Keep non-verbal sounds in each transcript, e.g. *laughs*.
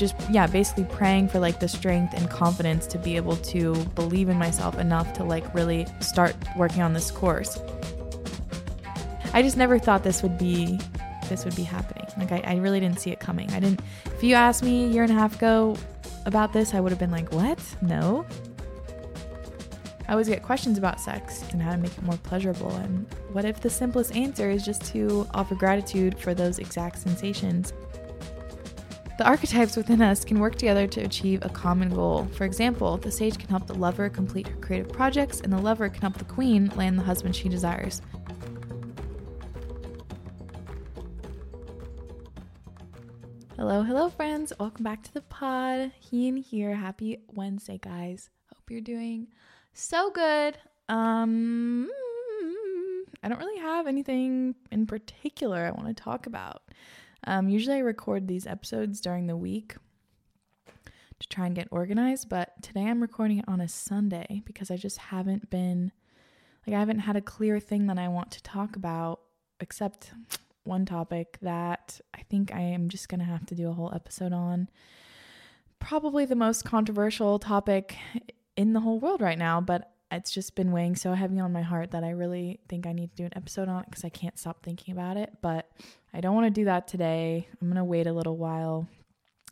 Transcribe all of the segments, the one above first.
just yeah, basically praying for like the strength and confidence to be able to believe in myself enough to like really start working on this course. I just never thought this would be this would be happening. Like I, I really didn't see it coming. I didn't if you asked me a year and a half ago about this, I would have been like, What? No. I always get questions about sex and how to make it more pleasurable. And what if the simplest answer is just to offer gratitude for those exact sensations? The archetypes within us can work together to achieve a common goal. For example, the sage can help the lover complete her creative projects, and the lover can help the queen land the husband she desires. Hello, hello, friends. Welcome back to the pod. Heen here. Happy Wednesday, guys. Hope you're doing so good. Um, I don't really have anything in particular I want to talk about. Um, usually I record these episodes during the week to try and get organized, but today I'm recording it on a Sunday because I just haven't been like I haven't had a clear thing that I want to talk about except one topic that I think I am just going to have to do a whole episode on. Probably the most controversial topic in the whole world right now, but it's just been weighing so heavy on my heart that I really think I need to do an episode on it because I can't stop thinking about it. But I don't want to do that today. I'm going to wait a little while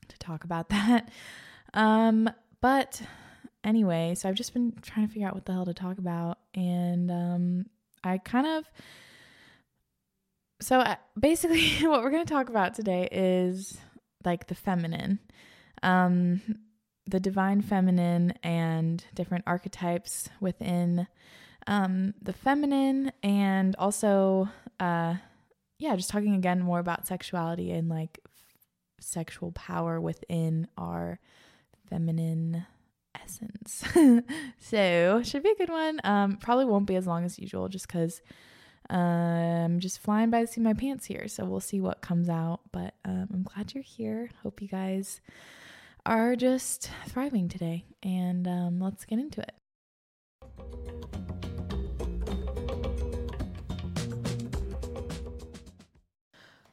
to talk about *laughs* that. Um, but anyway, so I've just been trying to figure out what the hell to talk about. And um, I kind of so *laughs* basically *laughs* what we're going to talk about today is like the feminine um the divine feminine and different archetypes within um the feminine and also uh yeah just talking again more about sexuality and like f- sexual power within our feminine essence *laughs* so should be a good one um probably won't be as long as usual just because I'm just flying by the seat of my pants here. So we'll see what comes out. But um, I'm glad you're here. Hope you guys are just thriving today. And um, let's get into it.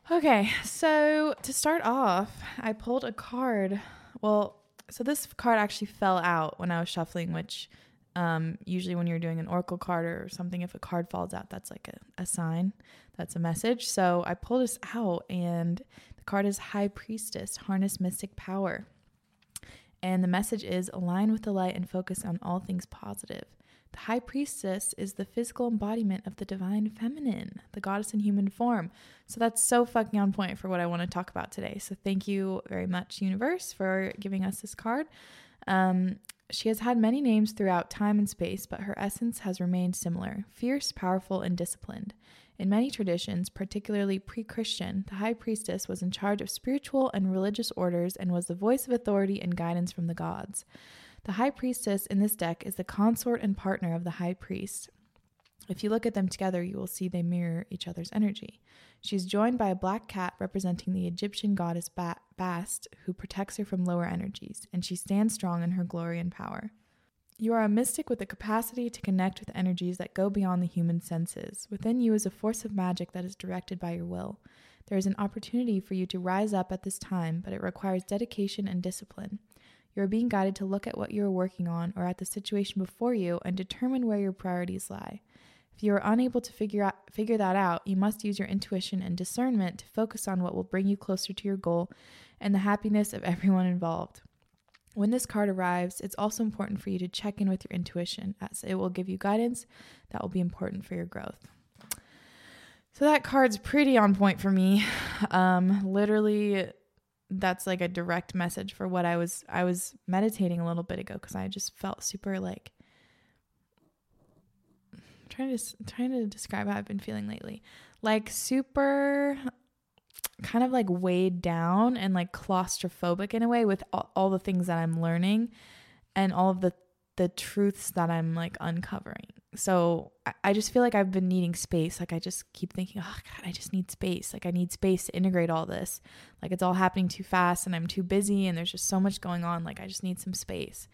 Okay, so to start off, I pulled a card. Well, so this card actually fell out when I was shuffling, which um, usually, when you're doing an oracle card or something, if a card falls out, that's like a, a sign, that's a message. So I pulled this out, and the card is High Priestess, Harness Mystic Power. And the message is align with the light and focus on all things positive. The High Priestess is the physical embodiment of the divine feminine, the goddess in human form. So that's so fucking on point for what I want to talk about today. So thank you very much, Universe, for giving us this card. Um, she has had many names throughout time and space, but her essence has remained similar fierce, powerful, and disciplined. In many traditions, particularly pre Christian, the high priestess was in charge of spiritual and religious orders and was the voice of authority and guidance from the gods. The high priestess in this deck is the consort and partner of the high priest. If you look at them together, you will see they mirror each other's energy. She's joined by a black cat representing the Egyptian goddess Bast, who protects her from lower energies, and she stands strong in her glory and power. You are a mystic with the capacity to connect with energies that go beyond the human senses. Within you is a force of magic that is directed by your will. There is an opportunity for you to rise up at this time, but it requires dedication and discipline. You are being guided to look at what you are working on or at the situation before you and determine where your priorities lie. If you are unable to figure out figure that out, you must use your intuition and discernment to focus on what will bring you closer to your goal and the happiness of everyone involved. When this card arrives, it's also important for you to check in with your intuition as it will give you guidance that will be important for your growth. So that card's pretty on point for me. *sighs* Um, literally that's like a direct message for what I was I was meditating a little bit ago cuz I just felt super like trying to trying to describe how I've been feeling lately. Like super kind of like weighed down and like claustrophobic in a way with all, all the things that I'm learning and all of the the truths that I'm like uncovering. So I, just feel like I've been needing space. Like I just keep thinking, oh God, I just need space. Like I need space to integrate all this. Like it's all happening too fast and I'm too busy and there's just so much going on. Like I just need some space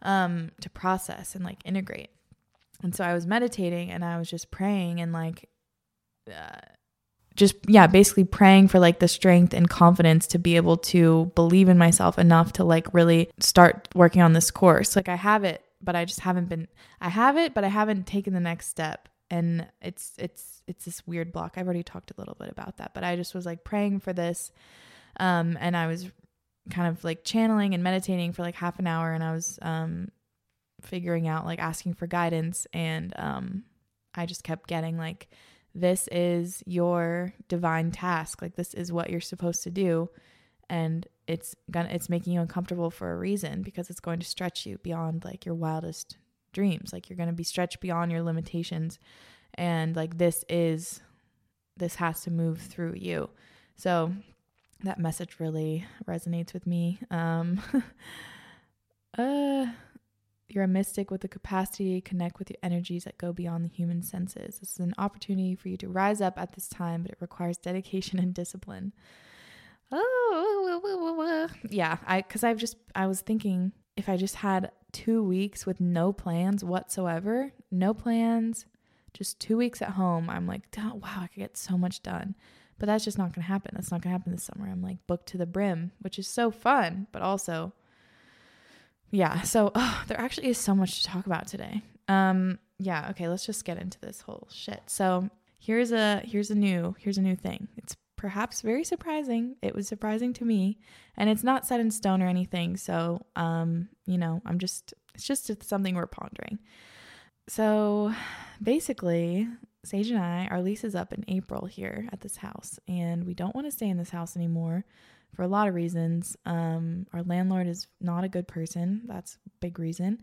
um to process and like integrate. And so I was meditating and I was just praying and like uh, just yeah basically praying for like the strength and confidence to be able to believe in myself enough to like really start working on this course. Like i have it but i just haven't been i have it but i haven't taken the next step. And it's it's it's this weird block. I've already talked a little bit about that but i just was like praying for this um and i was kind of like channeling and meditating for like half an hour and i was um figuring out like asking for guidance and um i just kept getting like this is your divine task. Like this is what you're supposed to do. And it's gonna it's making you uncomfortable for a reason because it's going to stretch you beyond like your wildest dreams. Like you're to be stretched beyond your limitations. And like this is this has to move through you. So that message really resonates with me. Um *laughs* uh you're a mystic with the capacity to connect with your energies that go beyond the human senses. This is an opportunity for you to rise up at this time, but it requires dedication and discipline. Oh, yeah. I because I've just I was thinking if I just had two weeks with no plans whatsoever, no plans, just two weeks at home, I'm like, wow, I could get so much done. But that's just not gonna happen. That's not gonna happen this summer. I'm like booked to the brim, which is so fun, but also yeah so *sighs* oh, there actually is so much to talk about today. Um yeah okay let's just get into this whole shit. So here's a here's a new here's a new thing. It's perhaps very surprising. It was surprising to me and it's not set in stone or anything so um you know i'm just it's just something we're pondering. So basically sage and i our lease is up in april here at this house and we don't want to stay in this house anymore for a lot of reasons. Um, our landlord is not a good person. That's a big reason.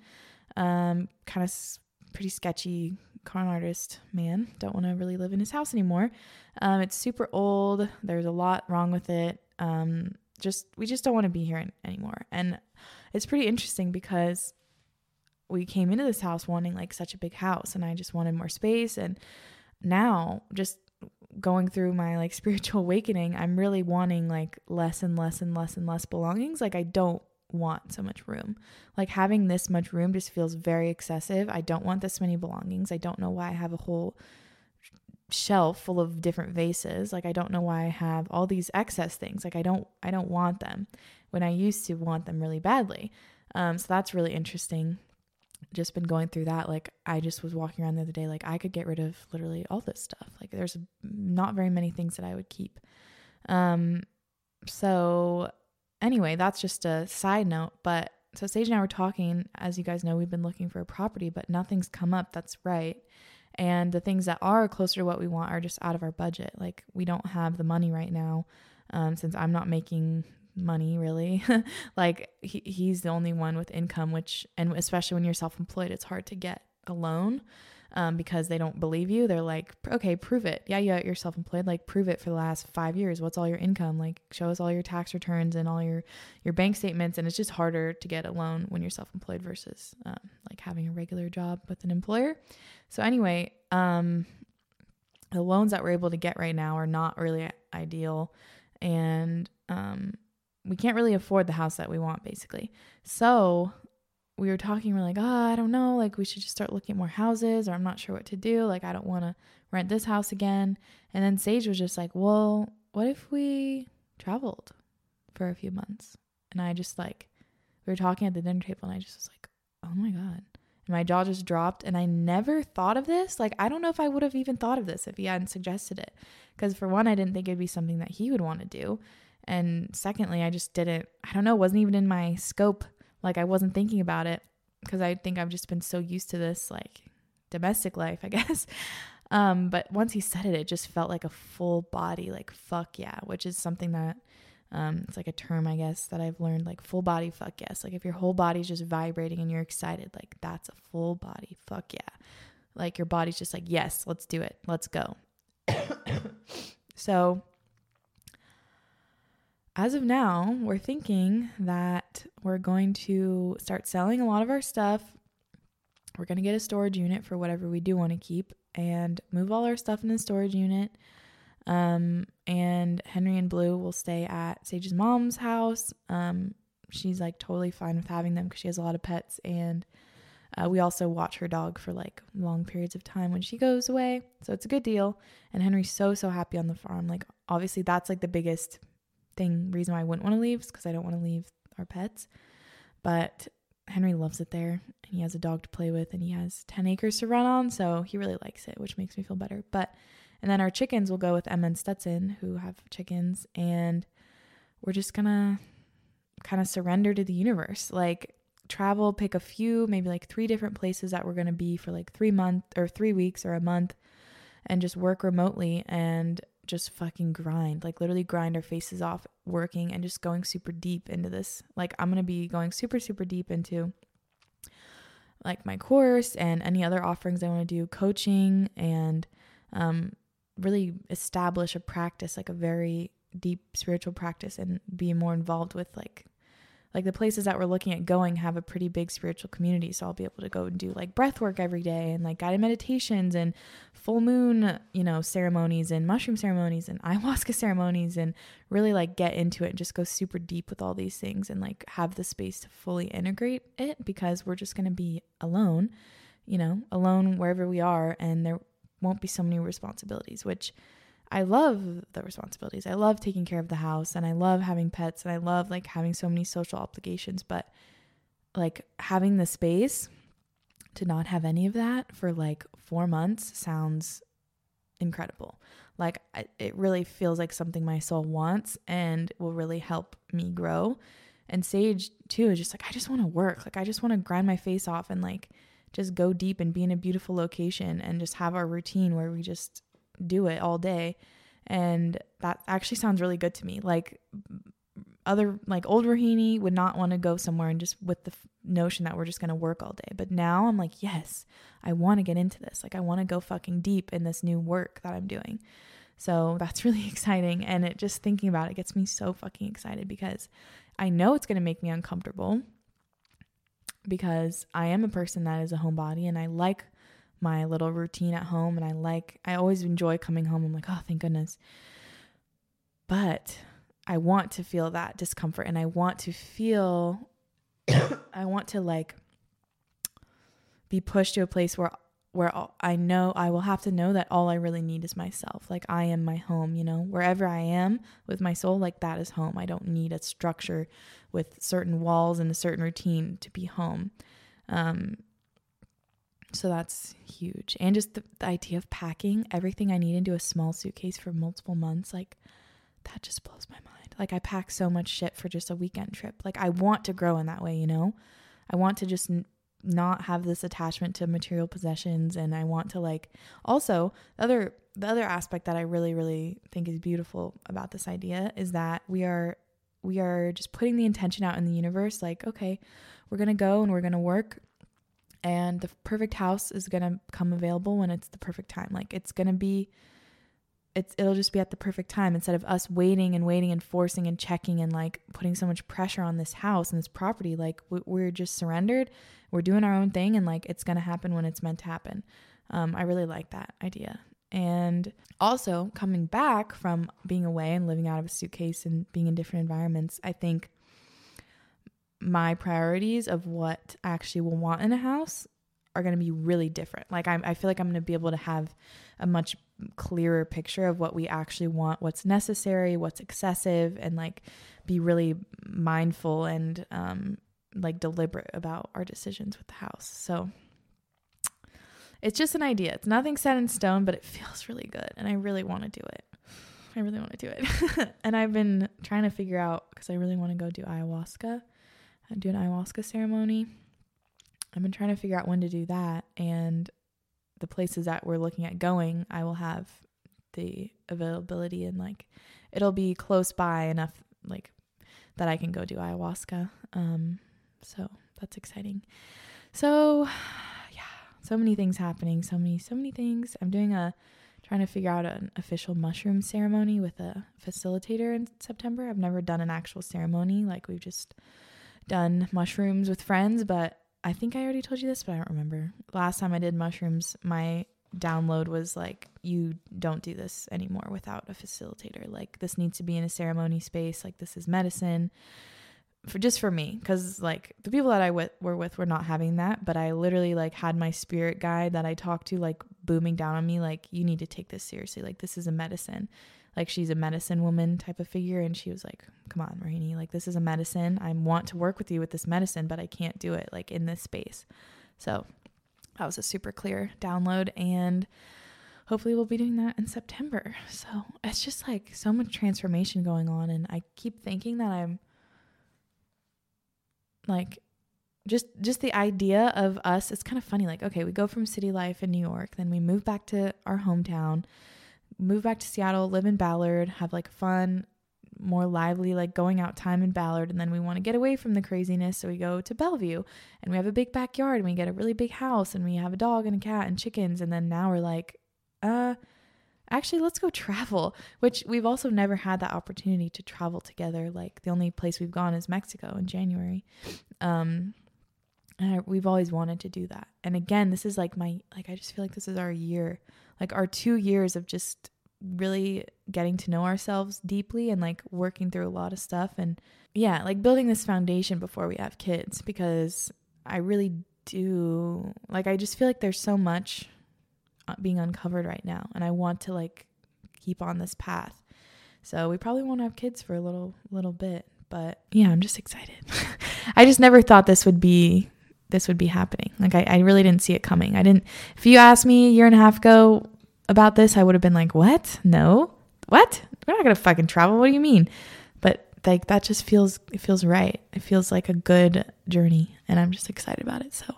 Um, kind of s- pretty sketchy con artist man. Don't want to really live in his house anymore. Um, it's super old. There's a lot wrong with it. Um, just we just don't want to be here anymore. And it's pretty interesting because we came into this house wanting like such a big house, and I just wanted more space. And now just going through my like *laughs* spiritual awakening, I'm really wanting like less and less and less and less belongings. Like I don't want so much room. Like having this much room just feels very excessive. I don't want this many belongings. I don't know why I have a whole shelf full of different vases. Like I don't know why I have all these excess things. Like I don't I don't want them when I used to want them really badly. Um so that's really interesting just been going through that like i just was walking around the other day like i could get rid of literally all this stuff. Like there's not very many things that i would keep. Um so anyway that's just a side note but so sage and i were talking as you guys know we've been looking for a property but nothing's come up that's right. And the things that are closer to what we want are just out of our budget. Like we don't have the money right now um, since i'm not making money really. *laughs* Like he, he's the only one with income which and especially when you're self-employed it's hard to get a loan um, because they don't believe you. They're like okay prove it. Yeah you're self-employed. Like prove it for the last five years. What's all your income? Like show us all your tax returns and all your your bank statements. And it's just harder to get a loan when you're self-employed versus um, like having a regular job with an employer. So anyway um the loans that we're able to get right now are not really ideal. And um we can't really afford the house that we want basically. So we were talking, we're like, oh, I don't know, like we should just start looking at more houses, or I'm not sure what to do. Like, I don't want to rent this house again. And then Sage was just like, well, what if we traveled for a few months? And I just like, we were talking at the dinner table, and I just was like, oh my God. And my jaw just dropped, and I never thought of this. Like, I don't know if I would have even thought of this if he hadn't suggested it. Because for one, I didn't think it'd be something that he would want to do. And secondly, I just didn't, I don't know, wasn't even in my scope. Like I wasn't thinking about it because I think I've just been so used to this like domestic life, *laughs* I guess. Um, but once he said it, it just felt like a full body, like fuck yeah, which is something that um, it's like a term, I guess, that I've learned like full body fuck yes. Like if your whole body's just vibrating and you're excited, like that's a full body fuck yeah. Like your body's just like, yes, let's do it. Let's go. *coughs* so as of now, we're thinking that we're going to start selling a lot of our stuff. We're going to get a storage unit for whatever we do want to keep and move all our stuff in the storage unit. Um, and Henry and Blue will stay at Sage's mom's house. Um, she's like totally fine with having them because she has a lot of pets and Uh, we also watch her dog for like long periods of time when she goes away. So it's a good deal. And Henry's so, so happy on the farm. Like, obviously, that's like the biggest thing, reason why I wouldn't want to leave is because I don't want to leave our pets. But Henry loves it there and he has a dog to play with and he has 10 acres to run on. So he really likes it, which makes me feel better. But, and then our chickens will go with Emma and Stetson, who have chickens. And we're just gonna kind of surrender to the universe. Like, travel, pick a few, maybe like three different places that we're to be for like three months or three weeks or a month and just work remotely and just fucking grind, like literally grind our faces off working and just going super deep into this. Like, I'm to be going super, super deep into like my course and any other offerings I want to do, coaching and um, really establish a practice, like a very deep spiritual practice, and be more involved with like like the places that we're looking at going have a pretty big spiritual community. So i'll be able to go and do like breath work every day and like guided meditations and full moon you know ceremonies and mushroom ceremonies and *laughs* ayahuasca ceremonies and really like get into it and just go super deep with all these things and like have the space to fully integrate it because we're just going to be alone you know alone wherever we are and there won't be so many responsibilities which I love the responsibilities. I love taking care of the house and I love having pets and I love like having so many social obligations, but like having the space to not have any of that for like 4 months sounds incredible. Like it really feels like something my soul wants and will really help me grow. And Sage too is just like I just want to work. Like I just want to grind my face off and like just go deep and be in a beautiful location and just have our routine where we just do it all day. And that actually sounds really good to me. Like other like old Rohini would not want to go somewhere and just with the f- notion that we're just going to work all day. But now I'm like, yes, I want to get into this. Like I want to go fucking deep in this new work that I'm doing. So that's *laughs* really exciting and it just thinking about it gets me so fucking excited because I know it's going to make me uncomfortable because I am a person that is a homebody and I like my little routine at home and I like I always enjoy coming home. I'm like, "Oh, thank goodness." But I want to feel that discomfort and I want to feel *coughs* I want to like be pushed to a place where where I know I will have to know that all I really need is myself. Like I am my home, you know, wherever I am with my soul, like that is home. I don't need a structure with certain walls and a certain routine to be home. Um, so that's huge. And just the, the, idea of packing everything I need into a small suitcase for multiple months, like that just blows my mind. Like I pack so much shit for just a weekend trip. Like I want to grow in that way, you know? I want to just n- not have this attachment to material possessions and I want to like also the other the other aspect that I really really think is beautiful about this idea is that we are we are just putting the intention out in the universe like okay, we're going to go and we're going to work and the perfect house is going to come available when it's the perfect time. Like it's going to be it's it'll just be at the perfect time instead of us waiting and waiting and forcing and checking and like putting so much pressure on this house and this property. Like we're just surrendered. We're doing our own thing and like it's going to happen when it's meant to happen. Um, i really like that idea. And also coming back from being away and living out of a suitcase and being in different environments i think my priorities of what I actually will want in a house are going to be really different. Like I'm, I feel like I'm going to be able to have a much clearer picture of what we actually want, what's necessary, what's excessive, and like be really mindful and um, like deliberate about our decisions with the house. So it's just an idea. It's nothing set in stone, but it feels really good, and I really want to do it. I really want to do it. *laughs* and I've been trying to figure out because I really want to go do ayahuasca do an ayahuasca ceremony. I've been trying to figure out when to do that and the places that we're looking at going, I will have the availability and like it'll be close by enough like that I can go do ayahuasca. Um so that's exciting. So *sighs* yeah, so many things happening, so many so many things. I'm doing a trying to figure out an official mushroom ceremony with a facilitator in September. I've never done an actual ceremony like we've just done mushrooms with friends, but I think I already told you this, but I don't remember. Last time I did mushrooms, my download was like, you don't do this anymore without a facilitator. Like, this needs to be in a ceremony space. Like, this is medicine. for just for me because like the people that i w- were with were not having that but i literally like had my spirit guide that i talked to like booming down on me like you need to take this seriously like this is a medicine like she's a medicine woman type of figure and she was like come on Rainy like this is a medicine. I want to work with you with this medicine but I can't do it like in this space. So that was a super clear download and hopefully we'll be doing that in September. So it's just like so much transformation going on and I keep thinking that I'm like just just the idea of us it's kind of funny like okay we go from city life in New York then we move back to our hometown move back to Seattle, live in Ballard, have like fun, more lively, like going out time in Ballard. And then we want to get away from the craziness. So we go to Bellevue and we have a big backyard and we get a really big house and we have a dog and a cat and chickens. And then now we're like, uh, actually, let's go travel, which we've also never had that opportunity to travel together. Like the only place we've gone is Mexico in January. Um, and I, we've always wanted to do that. And again, this is like my, like, I just feel like this is our year like our two years of just really getting to know ourselves deeply and like working through a lot of stuff and yeah like building this foundation before we have kids because i really do like i just feel like there's so much uh, being uncovered right now and i want to like keep on this path. So we probably won't have kids for a little little bit but yeah i'm just excited. *laughs* I just never thought this would be this would be happening. Like I, I really didn't see it coming. I didn't if you asked me a year and a half ago about this, I would have been like, What? No. What? We're not gonna fucking travel. What do you mean? But like that just feels it feels right. It feels like a good journey and I'm just excited about it. So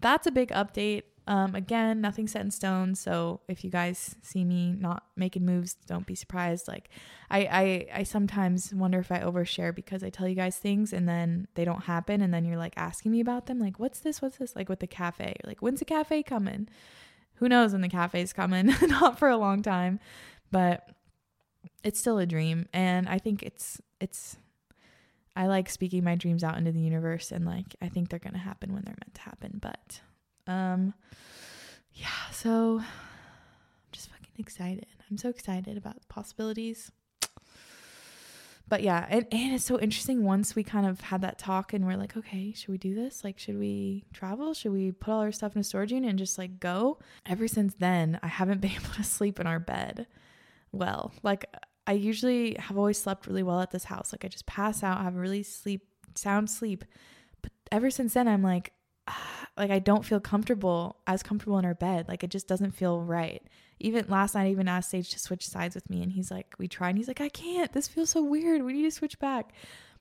that's a big update. Um, again, nothing set in stone. So if you guys see me not making moves, don't be surprised. Like I, I, I sometimes wonder if I overshare because I tell you guys things and then they don't happen. And then you're like asking me about them. Like, what's this? What's this? Like with the cafe, you're like, when's the cafe coming? Who knows when the cafe's coming? *laughs* not for a long time, but it's still a dream. And I think it's, it's, I like speaking my dreams out into the universe and like I think they're going to happen when they're meant to happen. But um, yeah, so I'm just fucking excited. I'm so excited about the possibilities. But yeah, and, and it's so interesting once we kind of had that talk and we're like, okay, should we do this? Like, should we travel? Should we put all our stuff in a storage unit and just like go? Ever since then, I haven't *laughs* been able to sleep in our bed well. Like, I usually have always slept really well at this house. Like, I just pass out, have a really sleep, sound sleep. But ever since then, I'm like, *sighs* like I don't feel comfortable as comfortable in our bed. Like it just doesn't feel right. Even last night, I even asked Sage to switch sides with me, and he's like, "We tried." And he's like, "I can't. This feels so weird. We need to switch back."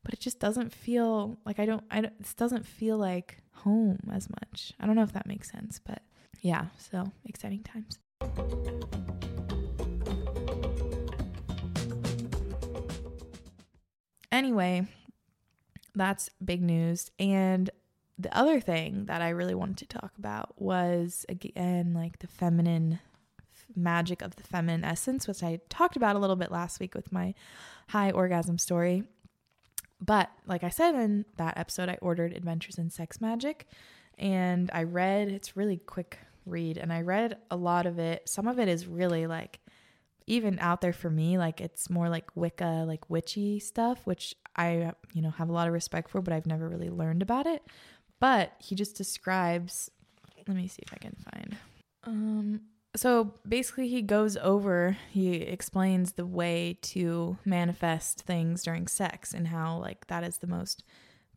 But it just doesn't feel like I don't. I don't, this doesn't feel like home as much. I don't know if that makes sense, but yeah. So exciting times. Anyway, that's big news. And the other thing that I really wanted to talk about was again like the feminine magic of the feminine essence, which I talked about a little bit last week with my high orgasm story. But like I said in that episode, I ordered Adventures in Sex Magic and I read, it's really quick read, and I read a lot of it. Some of it is really like even out there for me, like it's more like Wicca, like witchy stuff, which I, you know, have a lot of respect for, but I've never really learned about it. But he just describes, let me see if I can find. Um, so basically, he goes over, he explains the way to manifest things during sex and how, like, that is the most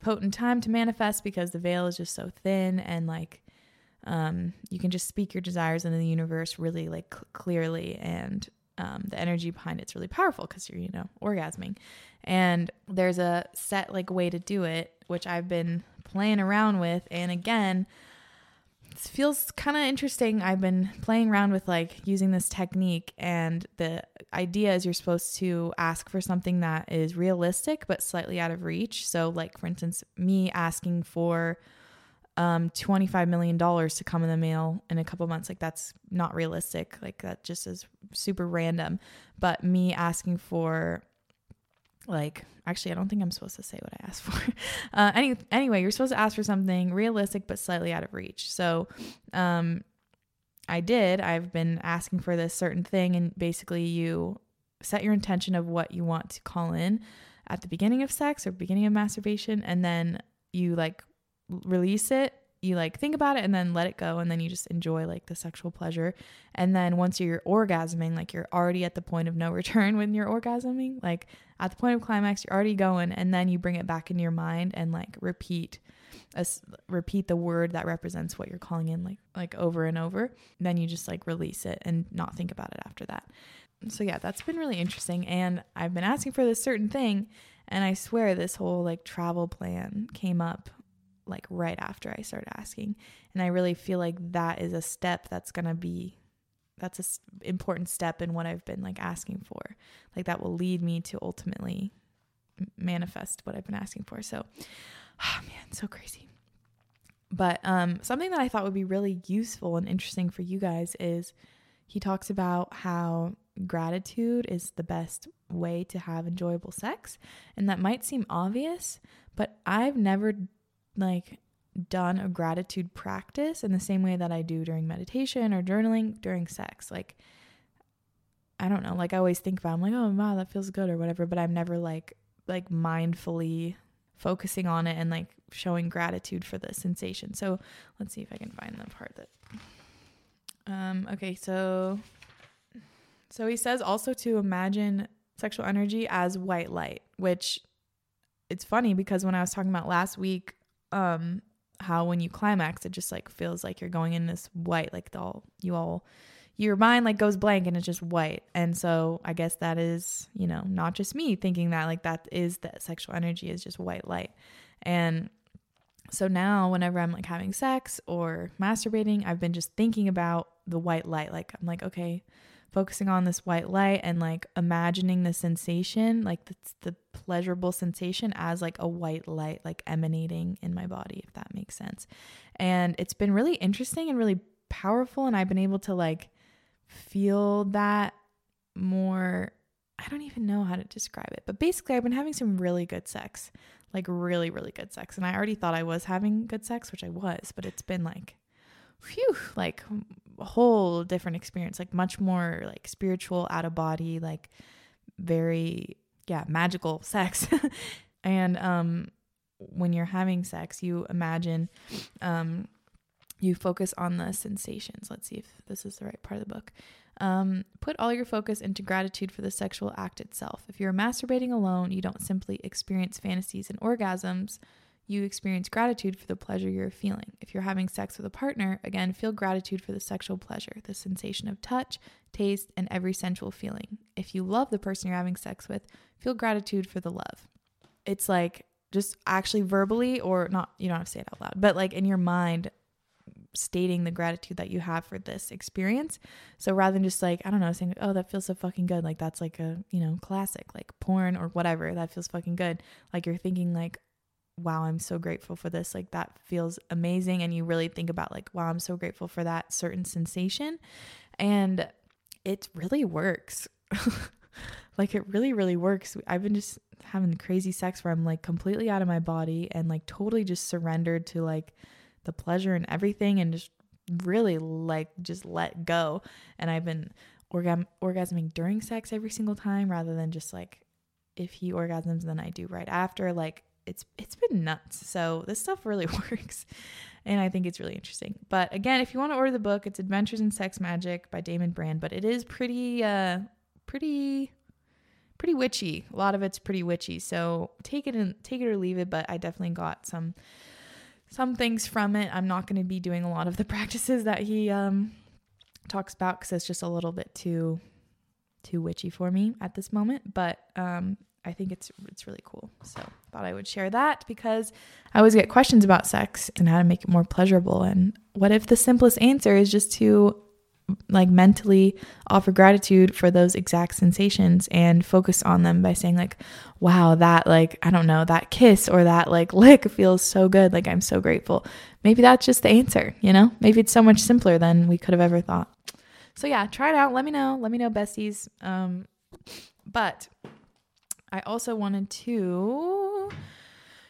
potent time to manifest because the veil is just so thin and, like, um, you can just speak your desires into the universe really, like, cl- clearly. And um, the energy behind it's really powerful because you're, you know, orgasming. And there's a set, like, way to do it, which I've been playing around with. And again, it feels kind of interesting. I've been playing around with like using this technique, and the idea is you're supposed to ask for something that is realistic but slightly out of reach. So, like for instance, me asking for um $25 million to come in the mail in a couple months like that's not realistic like that just is super random but me asking for like actually i don't think i'm supposed to say what i asked for. *laughs* Uh, any, anyway you're supposed to ask for something realistic but slightly out of reach. So um, i did. I've been asking for this certain thing and basically you set your intention of what you want to call in at the beginning of sex or beginning of masturbation and then you like release it you like think about it and then let it go and then you just enjoy like the sexual pleasure. And then once you're orgasming like you're already at the point of no *laughs* return when you're orgasming like at the point of climax you're already going and then you bring it back into your mind and like repeat a, repeat the word that represents what you're calling in like like over and over. Then you just like release it and not think about it after that. So yeah that's been really interesting and i've been asking for this certain thing and i swear this whole like travel plan came up like right after I started asking. And I really feel like that is a step that's going to be that's a s- important step in what I've been like asking for. Like that will lead me to ultimately manifest what I've been asking for. So, *sighs* oh man, so crazy. But um something that I thought would be really useful and interesting for you guys is he talks about how gratitude is the best way to have enjoyable sex. And that might seem obvious, but I've never like done a gratitude practice in the same way that I do during meditation or journaling during sex. Like, I don't know, like I always think about, I'm like, oh wow, that feels good or whatever, but I'm never like, like mindfully focusing on it and like showing gratitude for the sensation. So let's see if I can find the part that, um, okay, so, so he says also to imagine sexual energy as white light, which it's funny because when I was talking about last week, um how when you climax it just like feels like you're going in this white like the all you all your mind like goes blank and it's just white. And so i guess that is you know not just me thinking that like that is that sexual energy is just white light. And so now whenever i'm like having sex or masturbating i've been just thinking about the white light. Like i'm like okay focusing on this white light and like imagining the sensation, like the, the pleasurable sensation as like a white light, like emanating in my body, if that makes sense. And it's been really interesting and really powerful. And I've been able to like feel that more. I don't even know how to describe it, but basically, I've been having some really good sex, like really, really good sex. And I already thought I was having good sex, which I was, but it's been like, whew, like a whole different experience, like much more like spiritual, out of body, like very yeah, magical *laughs* sex. and um when you're having sex, you imagine um you focus on the sensations. Let's see if this is the right part of the book. Um, put all your focus into gratitude for the sexual act itself. If you're masturbating alone, you don't simply experience fantasies and orgasms you experience gratitude for the pleasure you're feeling. If you're having sex with a partner, again, feel gratitude for the sexual pleasure, the sensation of touch, taste, and every sensual feeling. If you love the person you're having sex with, feel gratitude for the love. It's like just actually verbally, or not, you don't have to say it out loud, but like in your mind, stating the gratitude that you have for this experience. So rather than just like, I don't know, saying, oh, that feels so fucking good. Like that's like a, you know, classic, like porn or whatever. That feels fucking good. Like you're thinking, like, wow, I'm so grateful for this. Like that feels amazing. And you really think about, like, wow, I'm so grateful for that certain sensation. And it really works. *laughs* like it really, really works. I've been just having crazy sex where I'm like completely out of my body and like totally just surrendered to like the pleasure and everything and just really like just let go. And I've been orgasm- orgasming during sex every single time rather than just like if he orgasms then I do right after. Like it's it's been nuts. So this stuff really *laughs* works. And I think it's really interesting. But again, if you want to order the book, it's Adventures in Sex Magic by Damon Brand, but it is pretty uh pretty pretty witchy. A lot of it's pretty witchy. So take it and take it or leave it, but I definitely got some some things from it. I'm not going to be doing a lot of the *laughs* practices that he um talks about cuz it's just a little bit too too witchy for me at this moment, but um I think it's it's really cool. So thought I would share that because I always get questions about sex and how to make it more pleasurable. And what if the simplest answer is just to like mentally offer gratitude for those exact sensations and focus on them by saying like wow that like i don't know that kiss or that like *laughs* lick feels so good. Like i'm so grateful. Maybe that's just the answer you know? Maybe it's so much simpler than we could have ever thought. So yeah try it out. Let me know. Let me know besties. Um but I also wanted to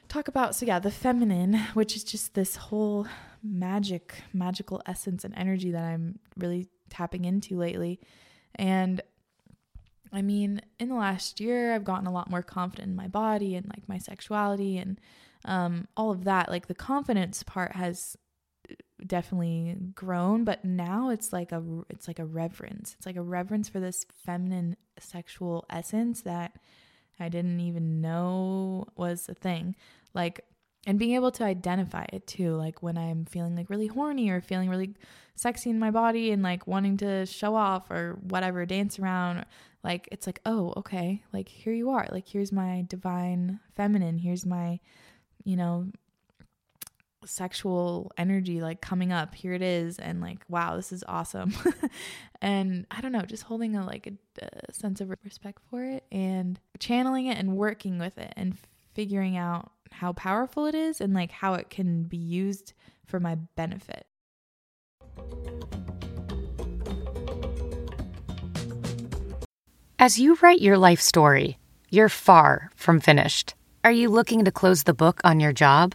talk about so yeah, the feminine, which is just this whole magic, magical essence and energy that I'm really tapping into lately. And I mean, in the last year, I've gotten a lot more confident in my body and like my sexuality and um, all of that. Like the confidence part has definitely grown, but now it's like a it's like a reverence. It's like a reverence for this feminine sexual essence that I didn't even know was a thing. Like and being able to identify it too, like when I'm feeling like really horny or feeling really sexy in my body and like wanting to show off or whatever, dance around, like it's like, oh, okay, like here you are. Like here's my divine feminine. Here's my, you know, sexual energy like coming up. Here it is and like wow this is awesome. *laughs* And i don't know just holding a like a, a, sense of respect for it and channeling it and working with it and figuring out how powerful it is and like how it can be used for my benefit. As you write your life story you're far from finished. Are you looking to close the book on your job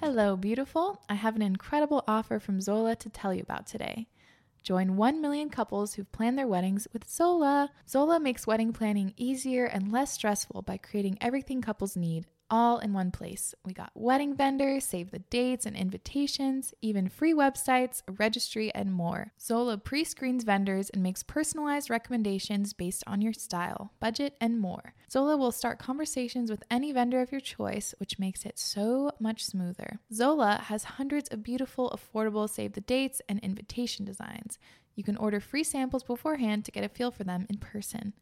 Hello, beautiful. I have an incredible offer from Zola to tell you about today. Join 1 million couples who've planned their weddings with Zola. Zola makes wedding planning easier and less stressful by creating everything couples need all in one place. We got wedding vendors, save the dates and invitations, even free websites, registry, and more. Zola pre screens vendors and makes personalized recommendations based on your style, budget, and more. Zola will start conversations with any vendor of your choice, which makes it so much smoother. Zola has hundreds of beautiful, affordable save the dates and invitation designs. You can order free samples beforehand to get a feel for them in person.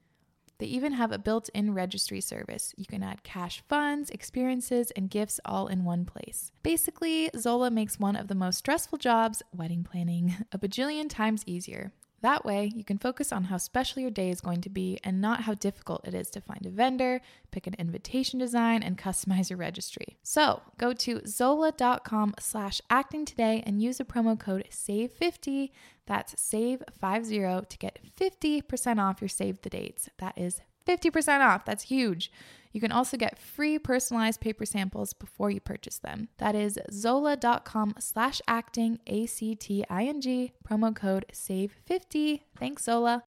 They even have a built in registry service. You can add cash funds, experiences, and gifts all in one place. Basically, Zola makes one of the most stressful jobs, wedding planning, *laughs* a bajillion times easier. That way, you can focus on how special your day is going to be and not how difficult it is to find a vendor, pick an invitation design, and *laughs* customize your registry. So go to zola.com slash acting today and use the promo code SAVE50. That's SAVE50 to get 50% off your save the dates. That is 50% off. That's huge. You can also get free personalized paper samples before you purchase them. That is zola.com slash acting, A-C-T-I-N-G, promo code SAVE50. Thanks, Zola.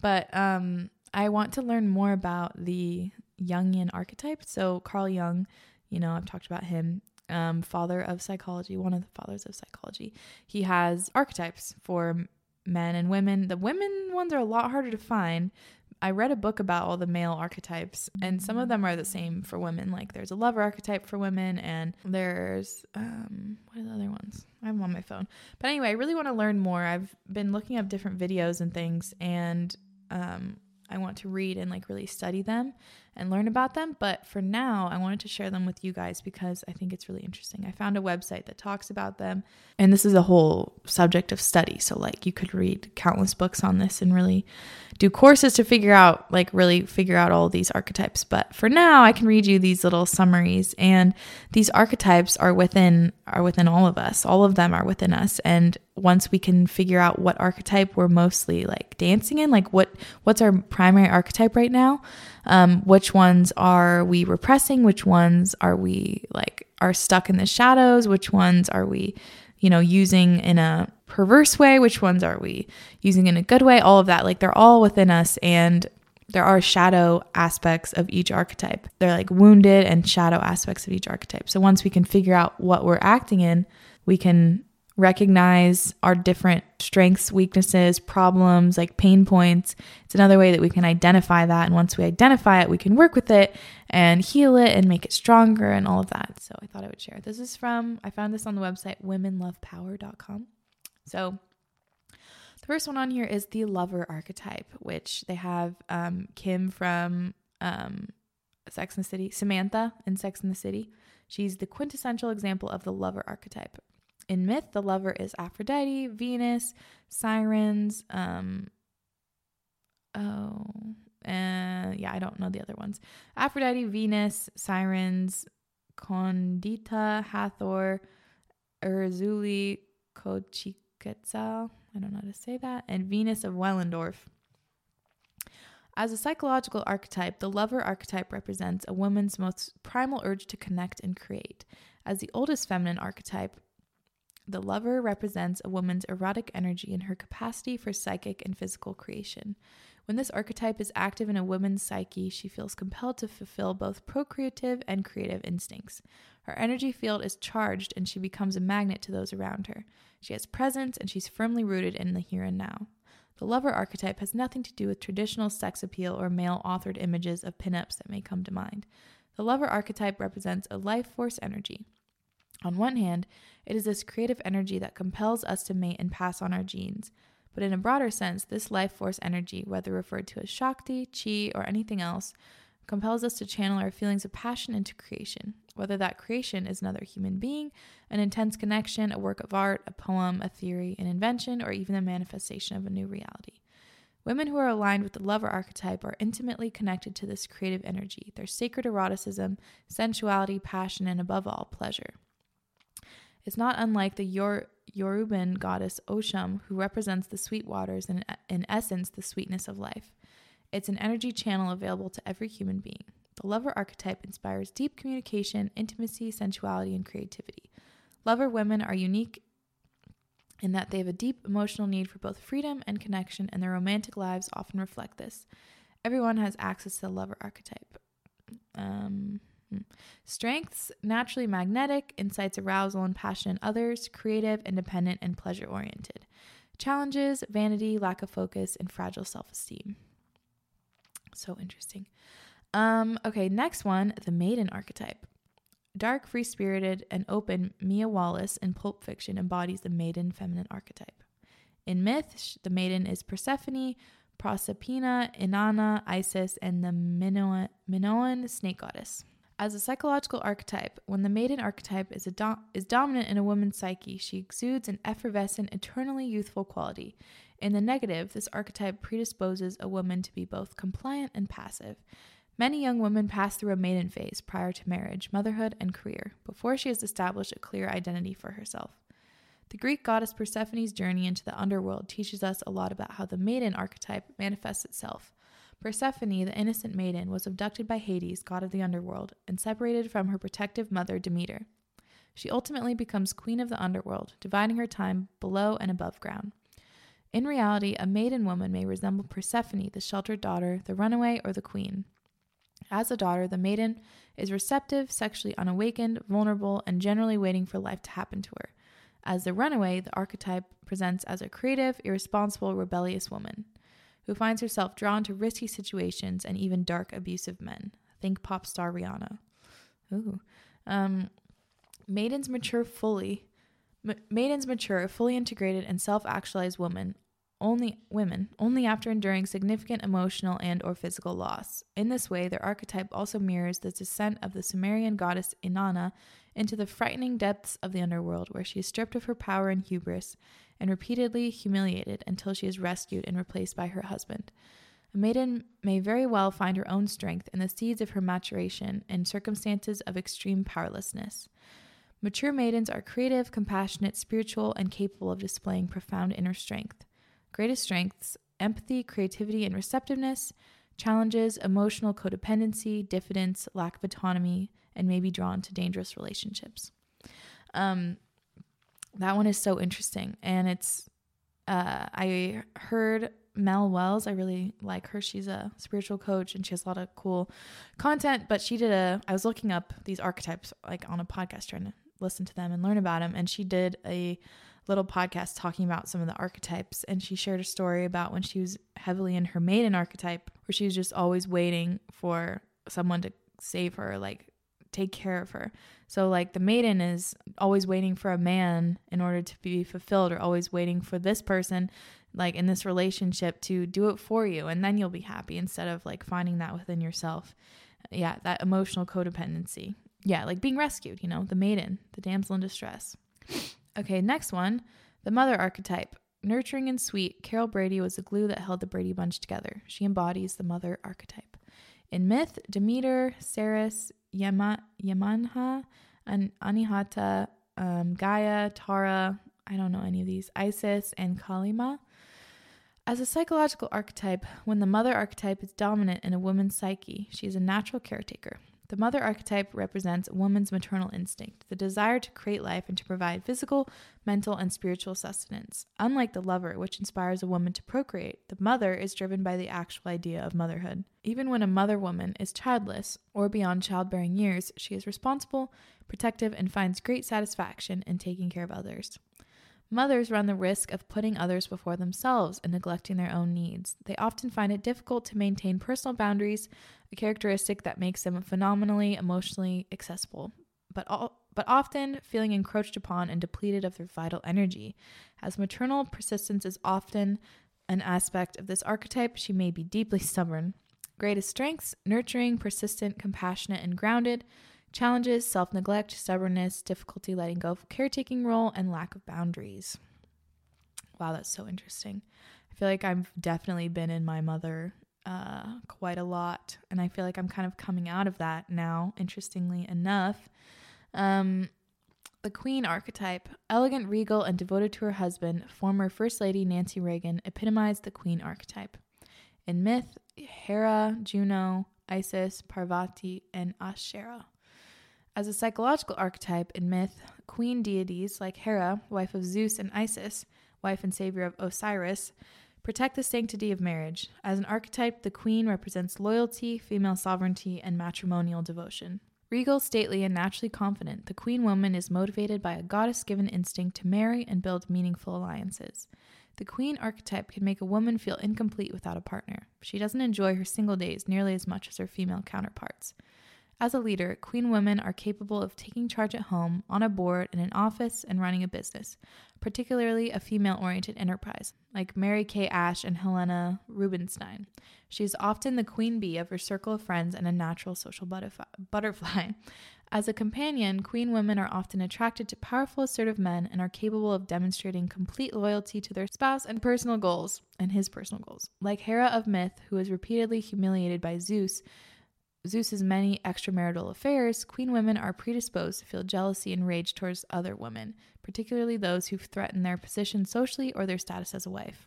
But um, I want to learn more about the Jungian archetype. So Carl Jung, you know, I've talked about him um, father of psychology, one of the fathers of psychology. He has archetypes for men and women. The women ones are a lot harder to find. I read a book about all the male archetypes, and some of them are the same for women. Like there's a lover archetype for women, and there's um, what are the other ones? I have them on my phone. But anyway, I really want to learn more. I've been looking up different videos and things, and um, I want to read and like really study them and learn about them. But for now, I wanted to share them with you guys because I think it's really interesting. I found a website that talks about them, and this is a whole subject of study. So, like, you could read countless books on this and really do courses to figure out, like, really figure out all these archetypes. But for now, I can read you these little summaries, and these archetypes are within are within all of us. All of them are within us, and once we can figure out what archetype we're mostly like dancing in, like what what's our primary archetype right now, um, which ones are we repressing, which ones are we like are stuck in the shadows, which ones are we, you know, using in a perverse way, which ones are we using in a good way, all of that, like they're all within us and there are shadow aspects of each archetype. They're like wounded and shadow aspects of each archetype. So once we can figure out what we're acting in, we can recognize our different strengths, weaknesses, problems, like pain points. It's another way that we can identify that. And once we identify it, we can work with it and heal it and make it stronger and all of that. So I thought I would share. This is from, I found this on the website womenlovepower.com. So the first one on here is the lover archetype, which they have um, Kim from um, Sex and the City, Samantha in Sex and the City. She's the quintessential example of the lover archetype. In myth, the lover is Aphrodite, Venus, sirens, um, oh, uh, yeah, I don't know the other ones. Aphrodite, Venus, sirens, Condita, Hathor, Erzulie, Xochiquetzal, I don't know how to say that, and Venus of Willendorf. As a psychological archetype, the lover archetype represents a woman's most primal urge to connect and create. As the oldest feminine archetype, the lover represents a woman's erotic energy and her capacity for psychic and physical creation. When this archetype is active in a woman's psyche, she feels compelled to fulfill both procreative and creative instincts. Her energy field is charged and she becomes a magnet to those around her. She has presence and she's firmly rooted in the here and now. The lover archetype has nothing to do with traditional sex appeal or male authored images of pinups that may come to mind. The lover archetype represents a life force energy. On one hand, it is this creative energy that compels us to mate and pass on our genes. But in a broader sense, this life force energy, whether referred to as Shakti, Chi, or anything else, compels us to channel our feelings of passion into creation, whether that creation is another human being, an intense connection, a work of art, a poem, a theory, an invention, or even the manifestation of a new reality. Women who are aligned with the lover archetype are intimately connected to this creative energy, their sacred eroticism, sensuality, passion, and above all, pleasure. It's not unlike the Yor- Yoruban goddess Oshun, who represents the sweet waters and, in essence, the sweetness of life. It's an energy channel available to every human being. The lover archetype inspires deep communication, intimacy, sensuality, and creativity. Lover women are unique in that they have a deep emotional need for both freedom and connection, and their romantic lives often reflect this. Everyone has access to the lover archetype. Um. Strengths naturally magnetic, incites arousal and passion in others, creative, independent, and pleasure oriented. Challenges vanity, lack of focus, and fragile self esteem. So interesting. Um, okay, next one the maiden archetype. Dark, free spirited, and open, Mia Wallace in Pulp Fiction embodies the maiden feminine archetype. In myth, the maiden is Persephone, Proserpina, Inanna, Isis, and the Minoan, Minoan snake goddess. As a psychological archetype, when the maiden archetype is, do- is dominant in a woman's psyche, she exudes an effervescent, eternally youthful quality. In the negative, this archetype predisposes a woman to be both compliant and passive. Many young women pass through a maiden phase prior to marriage, motherhood, and career, before she has established a clear identity for herself. The Greek goddess Persephone's journey into the underworld teaches us a lot about how the maiden archetype manifests itself. Persephone, the innocent maiden, was abducted by Hades, god of the underworld, and separated from her protective mother Demeter. She ultimately becomes queen of the underworld, dividing her time below and above ground. In reality, a maiden woman may resemble Persephone, the sheltered daughter, the runaway, or the queen. As a daughter, the maiden is receptive, sexually unawakened, vulnerable, and generally waiting for life to happen to her. As the runaway, the archetype presents as a creative, irresponsible, rebellious woman who finds herself drawn to risky situations and even dark, abusive men. Think pop star Rihanna. Ooh. Um, maidens mature fully. Maidens mature, fully integrated, and self-actualized women only women only after enduring significant emotional and or physical loss. In this way, their archetype also mirrors the descent of the Sumerian goddess Inanna into the frightening depths of the underworld where she is stripped of her power and hubris and repeatedly humiliated until she is rescued and replaced by her husband. A maiden may very well find her own strength in the seeds of her maturation in circumstances of extreme powerlessness. Mature maidens are creative, compassionate, spiritual, and capable of displaying profound inner strength greatest strengths empathy, creativity, and receptiveness, challenges, emotional codependency, diffidence, lack of autonomy, and may be drawn to dangerous relationships. Um, that one is so interesting. And it's, uh, I heard Mel Wells. I really like her. She's a spiritual coach and she has a lot of cool content. But she did a, I was looking up these archetypes like on a podcast trying to listen to them and learn about them. And she did a little podcast talking about some of the archetypes. And she shared a story about when she was heavily in her maiden archetype, where she was just always waiting for someone to save her, like take care of her. So, like, the maiden is always waiting for a man in order to be fulfilled, or always waiting for this person, like in this relationship, to do it for you. And then you'll be happy instead of like finding that within yourself. Yeah, that emotional codependency. Yeah, like being rescued, you know, the maiden, the damsel in distress. Okay, next one the mother archetype. Nurturing and sweet, Carol Brady was the glue that held the Brady Bunch together. She embodies the mother archetype. In myth, Demeter, Ceres, Yama, Yamanha, and Anihata, um, Gaia, Tara, I don't know any of these, Isis, and Kalima. As a psychological archetype, when the mother archetype is dominant in a woman's psyche, she is a natural caretaker. The mother archetype represents a woman's maternal instinct, the desire to create life and to provide physical, mental, and spiritual sustenance. Unlike the lover, which inspires a woman to procreate, the mother is driven by the actual idea of motherhood. Even when a mother woman is childless or beyond childbearing years, she is responsible, protective, and finds great satisfaction in taking care of others. Mothers run the risk of putting others before themselves and neglecting their own needs. They often find it difficult to maintain personal boundaries, a characteristic that makes them phenomenally emotionally accessible, but all, but often feeling encroached upon and depleted of their vital energy. As maternal persistence is often an aspect of this archetype, she may be deeply stubborn. Greatest strengths nurturing, persistent, compassionate, and grounded. Challenges self neglect, stubbornness, difficulty letting go of caretaking role, and lack of boundaries. Wow, that's so interesting. I feel like I've definitely been in my mother uh, quite a lot, and I feel like I'm kind of coming out of that now, interestingly enough. Um, the queen archetype, elegant, regal, and devoted to her husband, former First Lady Nancy Reagan, epitomized the queen archetype. In myth, Hera, Juno, Isis, Parvati, and Asherah. As a psychological archetype in myth, queen deities like Hera, wife of Zeus and Isis, wife and savior of Osiris, protect the sanctity of marriage. As an archetype, the queen represents loyalty, female sovereignty, and matrimonial devotion. Regal, stately, and naturally confident, the queen woman is motivated by a goddess given instinct to marry and build meaningful alliances. The queen archetype can make a woman feel incomplete without a partner. She doesn't enjoy her single days nearly as much as her female counterparts. As a leader, queen women are capable of taking charge at home, on a board, in an office, and running a business, particularly a female oriented enterprise, like Mary Kay Ash and Helena Rubinstein. She is often the queen bee of her circle of friends and a natural social butterfly. *laughs* As a companion, queen women are often attracted to powerful, assertive men and are capable of demonstrating complete loyalty to their spouse and personal goals, and his personal goals. Like Hera of myth, who is repeatedly humiliated by Zeus, Zeus's many extramarital affairs, queen women are predisposed to feel jealousy and rage towards other women, particularly those who threaten their position socially or their status as a wife.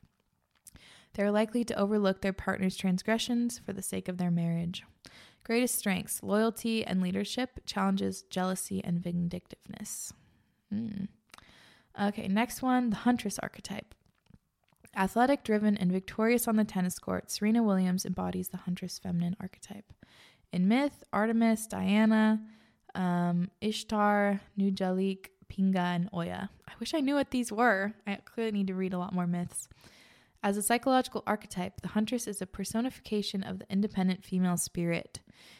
They are likely to overlook their partner's transgressions for the sake of their marriage. Greatest strengths loyalty and leadership, challenges, jealousy, and vindictiveness. Mm. Okay, next one the huntress archetype. Athletic, driven, and victorious on the tennis court, Serena Williams embodies the huntress feminine archetype. In myth, Artemis, Diana, um, Ishtar, Nujalik, Pinga, and Oya. I wish I knew what these were. I clearly need to read a lot more myths. As a psychological archetype, the huntress is a personification of the independent female spirit.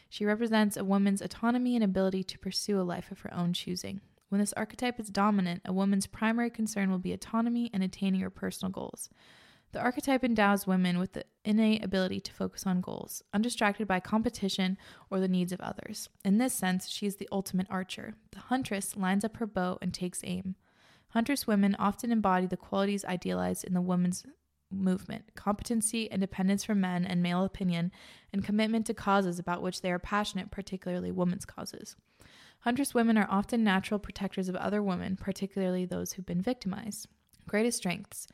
She represents a woman's autonomy and ability to pursue a life of her own choosing. When this archetype is dominant, a woman's primary concern will be autonomy and attaining her personal goals. The archetype endows women with the innate ability to focus on goals, undistracted by competition or the needs of others. In this sense, she is the ultimate archer. The huntress lines up her bow and takes aim. Huntress women often embody the qualities idealized in the women's movement competency, independence from men and male opinion, and commitment to causes about which they are passionate, particularly women's causes. Huntress women are often natural protectors of other women, particularly those who've been victimized. Greatest strengths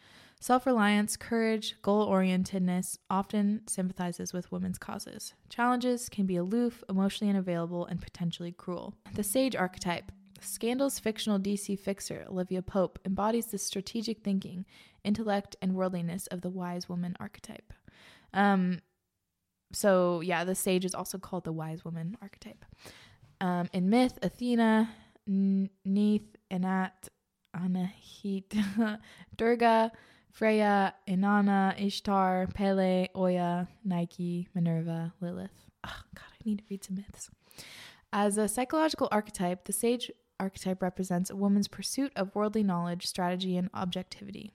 Self reliance, courage, goal orientedness often sympathizes with women's causes. Challenges can be aloof, emotionally unavailable, and potentially cruel. The sage archetype. Scandal's fictional DC fixer, Olivia Pope, embodies the strategic thinking, intellect, and worldliness of the wise woman archetype. Um, so, yeah, the sage is also called the wise woman archetype. Um, in myth, Athena, Neith, Anat, Anahit, *laughs* Durga, Freya, Inanna, Ishtar, Pele, Oya, Nike, Minerva, Lilith. Oh, God, I need to read some myths. As a psychological archetype, the sage archetype represents a woman's pursuit of worldly knowledge, strategy, and objectivity.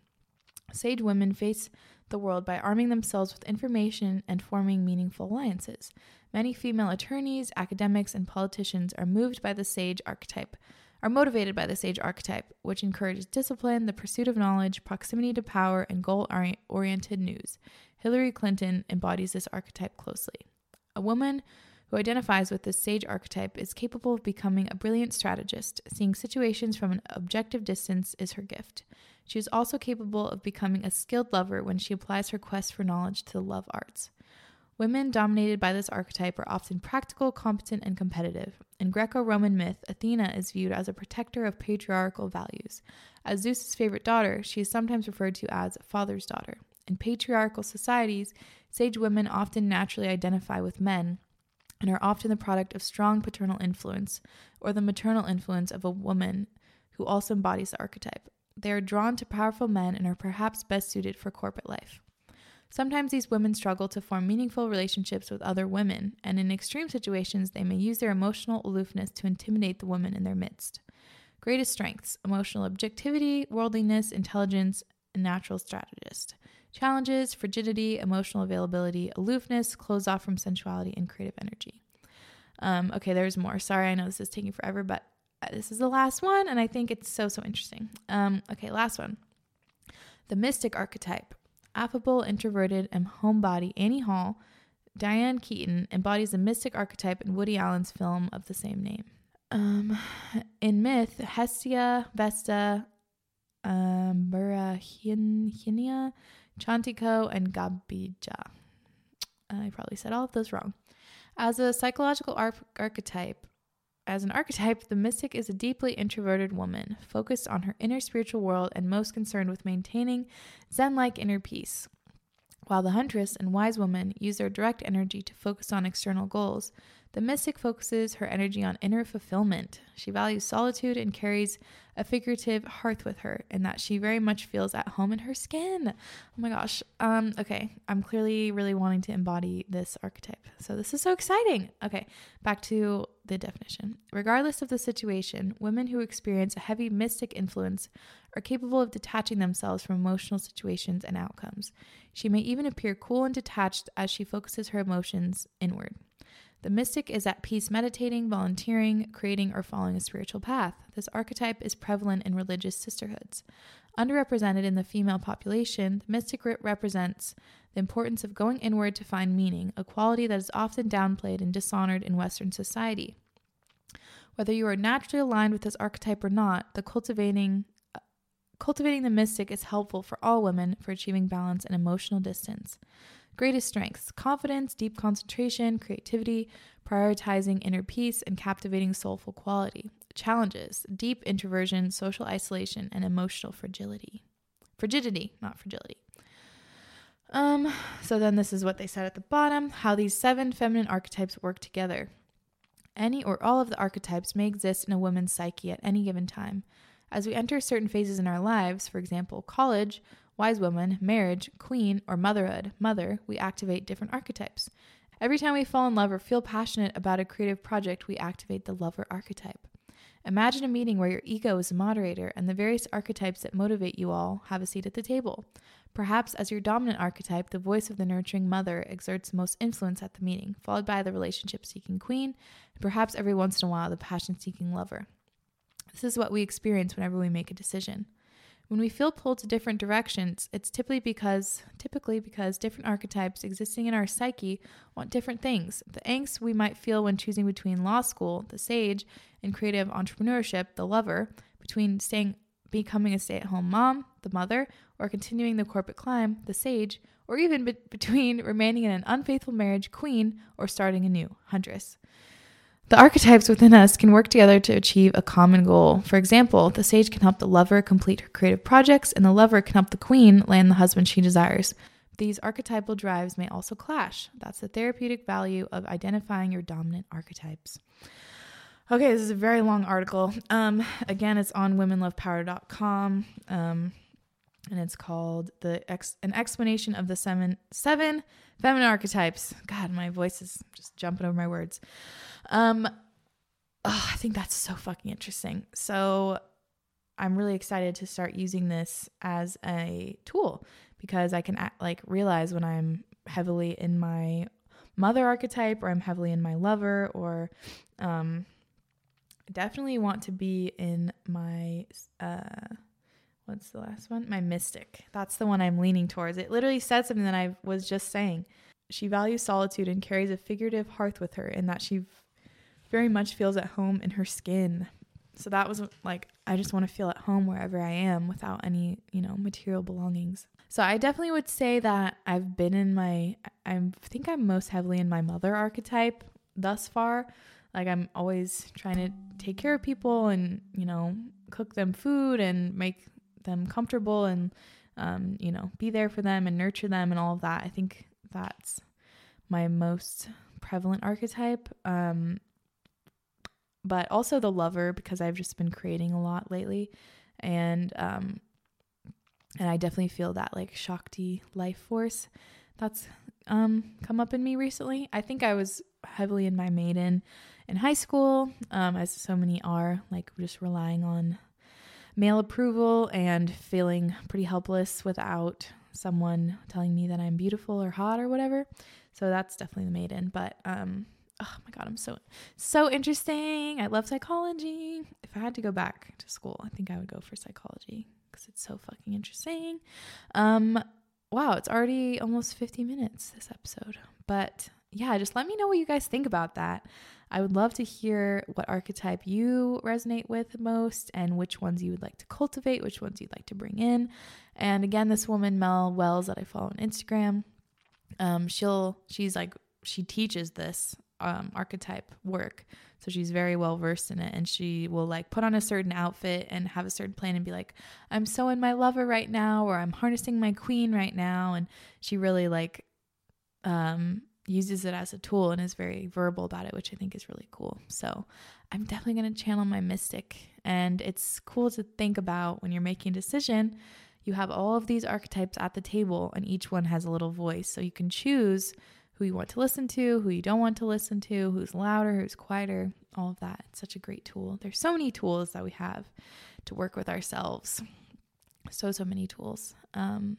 Sage women face the world by arming themselves with information and forming meaningful alliances. Many female attorneys, academics, and politicians are moved by the sage archetype, are motivated by the sage archetype, which encourages discipline, the pursuit of knowledge, proximity to power, and goal oriented news. Hillary Clinton embodies this archetype closely. A woman who identifies with this sage archetype is capable of becoming a brilliant strategist. Seeing situations from an objective distance is her gift. She is also capable of becoming a skilled lover when she applies her quest for knowledge to the love arts. Women dominated by this archetype are often practical, competent, and competitive. In Greco Roman myth, Athena is viewed as a protector of patriarchal values. As Zeus's favorite daughter, she is sometimes referred to as father's daughter. In patriarchal societies, sage women often naturally identify with men and are often the product of strong paternal influence or the maternal influence of a woman who also embodies the archetype. They are drawn to powerful men and are perhaps best suited for corporate life. Sometimes these women struggle to form meaningful relationships with other women, and in extreme situations, they may use their emotional aloofness to intimidate the women in their midst. Greatest strengths emotional objectivity, worldliness, intelligence, and natural strategist. Challenges frigidity, emotional availability, aloofness, close off from sensuality, and creative energy. Um, okay, there's more. Sorry, I know this is taking forever, but uh, this is the last one, and I think it's so, so interesting. Um, okay, last one. The mystic archetype affable, introverted, and homebody Annie Hall, Diane Keaton embodies the mystic archetype in Woody Allen's film of the same name. Um, in myth, Hestia, Vesta, um, Burahinia, Chantico, and Gabija. I probably said all of those wrong. As a psychological ar- archetype, as an archetype, the mystic is a deeply introverted woman, focused on her inner spiritual world and most concerned with maintaining Zen like inner peace. While the huntress and wise woman use their direct energy to focus on external goals, the mystic focuses her energy on inner fulfillment. She values solitude and carries a figurative hearth with her, in that she very much feels at home in her skin. Oh my gosh. Um, okay, I'm clearly really wanting to embody this archetype. So this is so exciting. Okay, back to the definition. Regardless of the situation, women who experience a heavy mystic influence are capable of detaching themselves from emotional situations and outcomes. She may even appear cool and detached as she focuses her emotions inward. The mystic is at peace meditating, volunteering, creating, or following a spiritual path. This archetype is prevalent in religious sisterhoods. Underrepresented in the female population, the mystic represents the importance of going inward to find meaning, a quality that is often downplayed and dishonored in Western society. Whether you are naturally aligned with this archetype or not, the cultivating cultivating the mystic is helpful for all women for achieving balance and emotional distance. Greatest strengths confidence, deep concentration, creativity, prioritizing inner peace, and captivating soulful quality. Challenges deep introversion, social isolation, and emotional fragility. Frigidity, not fragility. Um, so then this is what they said at the bottom how these seven feminine archetypes work together. Any or all of the archetypes may exist in a woman's psyche at any given time. As we enter certain phases in our lives, for example, college, wise woman, marriage, queen, or motherhood, mother, we activate different archetypes. Every time we fall in love or feel passionate about a creative project, we activate the lover archetype. Imagine a meeting where your ego is a moderator and the various archetypes that motivate you all have a seat at the table. Perhaps as your dominant archetype, the voice of the nurturing mother exerts most influence at the meeting, followed by the relationship seeking queen, and perhaps every once in a while the passion seeking lover. This is what we experience whenever we make a decision. When we feel pulled to different directions, it's typically because typically because different archetypes existing in our psyche want different things. The angst we might feel when choosing between law school, the sage, and creative entrepreneurship, the lover, between staying becoming a stay-at-home mom, the mother, or continuing the corporate climb, the sage, or even be- between remaining in an unfaithful marriage, queen, or starting anew, huntress. The archetypes within us can work together to achieve a common goal. For example, the sage can help the lover complete her creative projects, and the lover can help the queen land the husband she desires. These archetypal drives may also clash. That's the therapeutic value of identifying your dominant archetypes. Okay, this is a very long article. Um, again, it's on womenlovepower.com. Um, and it's called the ex- an explanation of the seven seven feminine archetypes. God, my voice is just jumping over my words. Um, oh, I think that's so fucking interesting. So I'm really excited to start using this as a tool because I can act, like realize when I'm heavily in my mother archetype or I'm heavily in my lover or um definitely want to be in my uh what's the last one? My mystic. That's the one I'm leaning towards. It literally said something that I was just saying. She values solitude and carries a figurative hearth with her in that she very much feels at home in her skin. So that was like I just want to feel at home wherever I am without any, you know, material belongings. So I definitely would say that I've been in my I think I'm most heavily in my mother archetype thus far. Like I'm always trying to take care of people and, you know, cook them food and make them comfortable and um, you know, be there for them and nurture them and all of that. I think that's my most prevalent archetype. Um, but also the lover because I've just been creating a lot lately, and um, and I definitely feel that like Shakti life force that's um come up in me recently. I think I was heavily in my maiden in high school, um, as so many are, like just relying on male approval and feeling pretty helpless without someone telling me that I'm beautiful or hot or whatever. So that's definitely the maiden. But um, oh my god, I'm so so interesting. I love psychology. If I had to go back to school, I think I would go for psychology because it's so fucking interesting. Um, wow, it's already almost 50 minutes this episode. But yeah, just let me know what you guys think about that. I would love to hear what archetype you resonate with most and which ones you would like to cultivate, which ones you'd like to bring in. And again, this woman, Mel Wells, that I follow on Instagram, um, she'll, she's like, she teaches this um, archetype work. So she's very well versed in it. And she will like put on a certain outfit and have a certain plan and be like, I'm so in my lover right now, or I'm harnessing my queen right now. And she really like um, uses it as a tool and is very verbal about it, which I think is really cool. So I'm definitely going to channel my mystic. And it's cool to think about when you're making a decision. You have all of these archetypes at the table, and each one has a little voice. So you can choose who you want to listen to, who you don't want to listen to, who's louder, who's quieter, all of that. It's such a great tool. There's so many tools that we have to work with ourselves. So, so many tools. Um,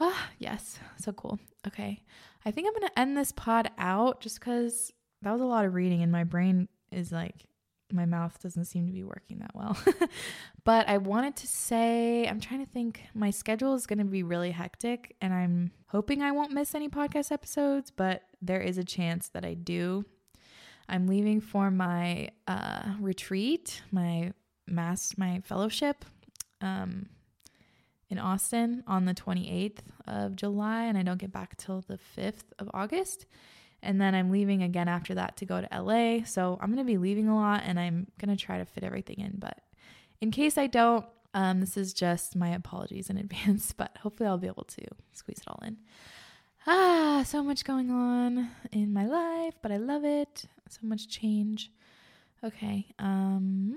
ah, *sighs* yes, so cool. Okay. I think I'm going to end this pod out just because that was a lot of reading and my brain is like my mouth doesn't seem to be working that well. *laughs* but I wanted to say, I'm trying to think, my schedule is going to be really hectic and I'm hoping I won't miss any podcast episodes, but there is a chance that I do. I'm leaving for my uh, retreat, my mass, my fellowship um, in Austin on the 28th of July, and I don't get back till the 5th of August. And then I'm leaving again after that to go to LA. So I'm going to be leaving a lot and I'm going to try to fit everything in. But in case I don't, um, this is just my apologies in *laughs* advance, but hopefully I'll be able to squeeze it all in. Ah, so much going on in my life, but I love it. So much change. Okay. Um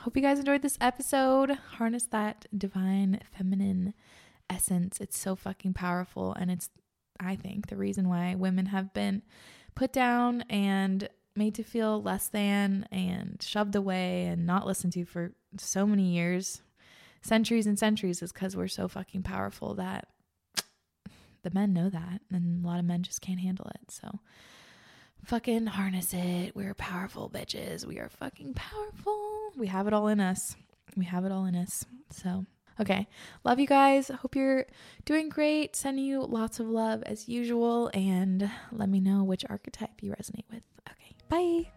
hope you guys enjoyed this episode. Harness that divine feminine essence. It's so fucking powerful and it's I think, the reason why women have been put down and made to feel less than and shoved away and not listened to for so many years, centuries and centuries, is because we're so fucking powerful that the men know that. And a lot of men just can't handle it. So fucking harness it. We're powerful bitches. We are fucking powerful. We have it all in us. We have it all in us. So Okay. Love you guys. Hope you're doing great. Sending you lots of love as usual. And let me know which archetype you resonate with. Okay. Bye.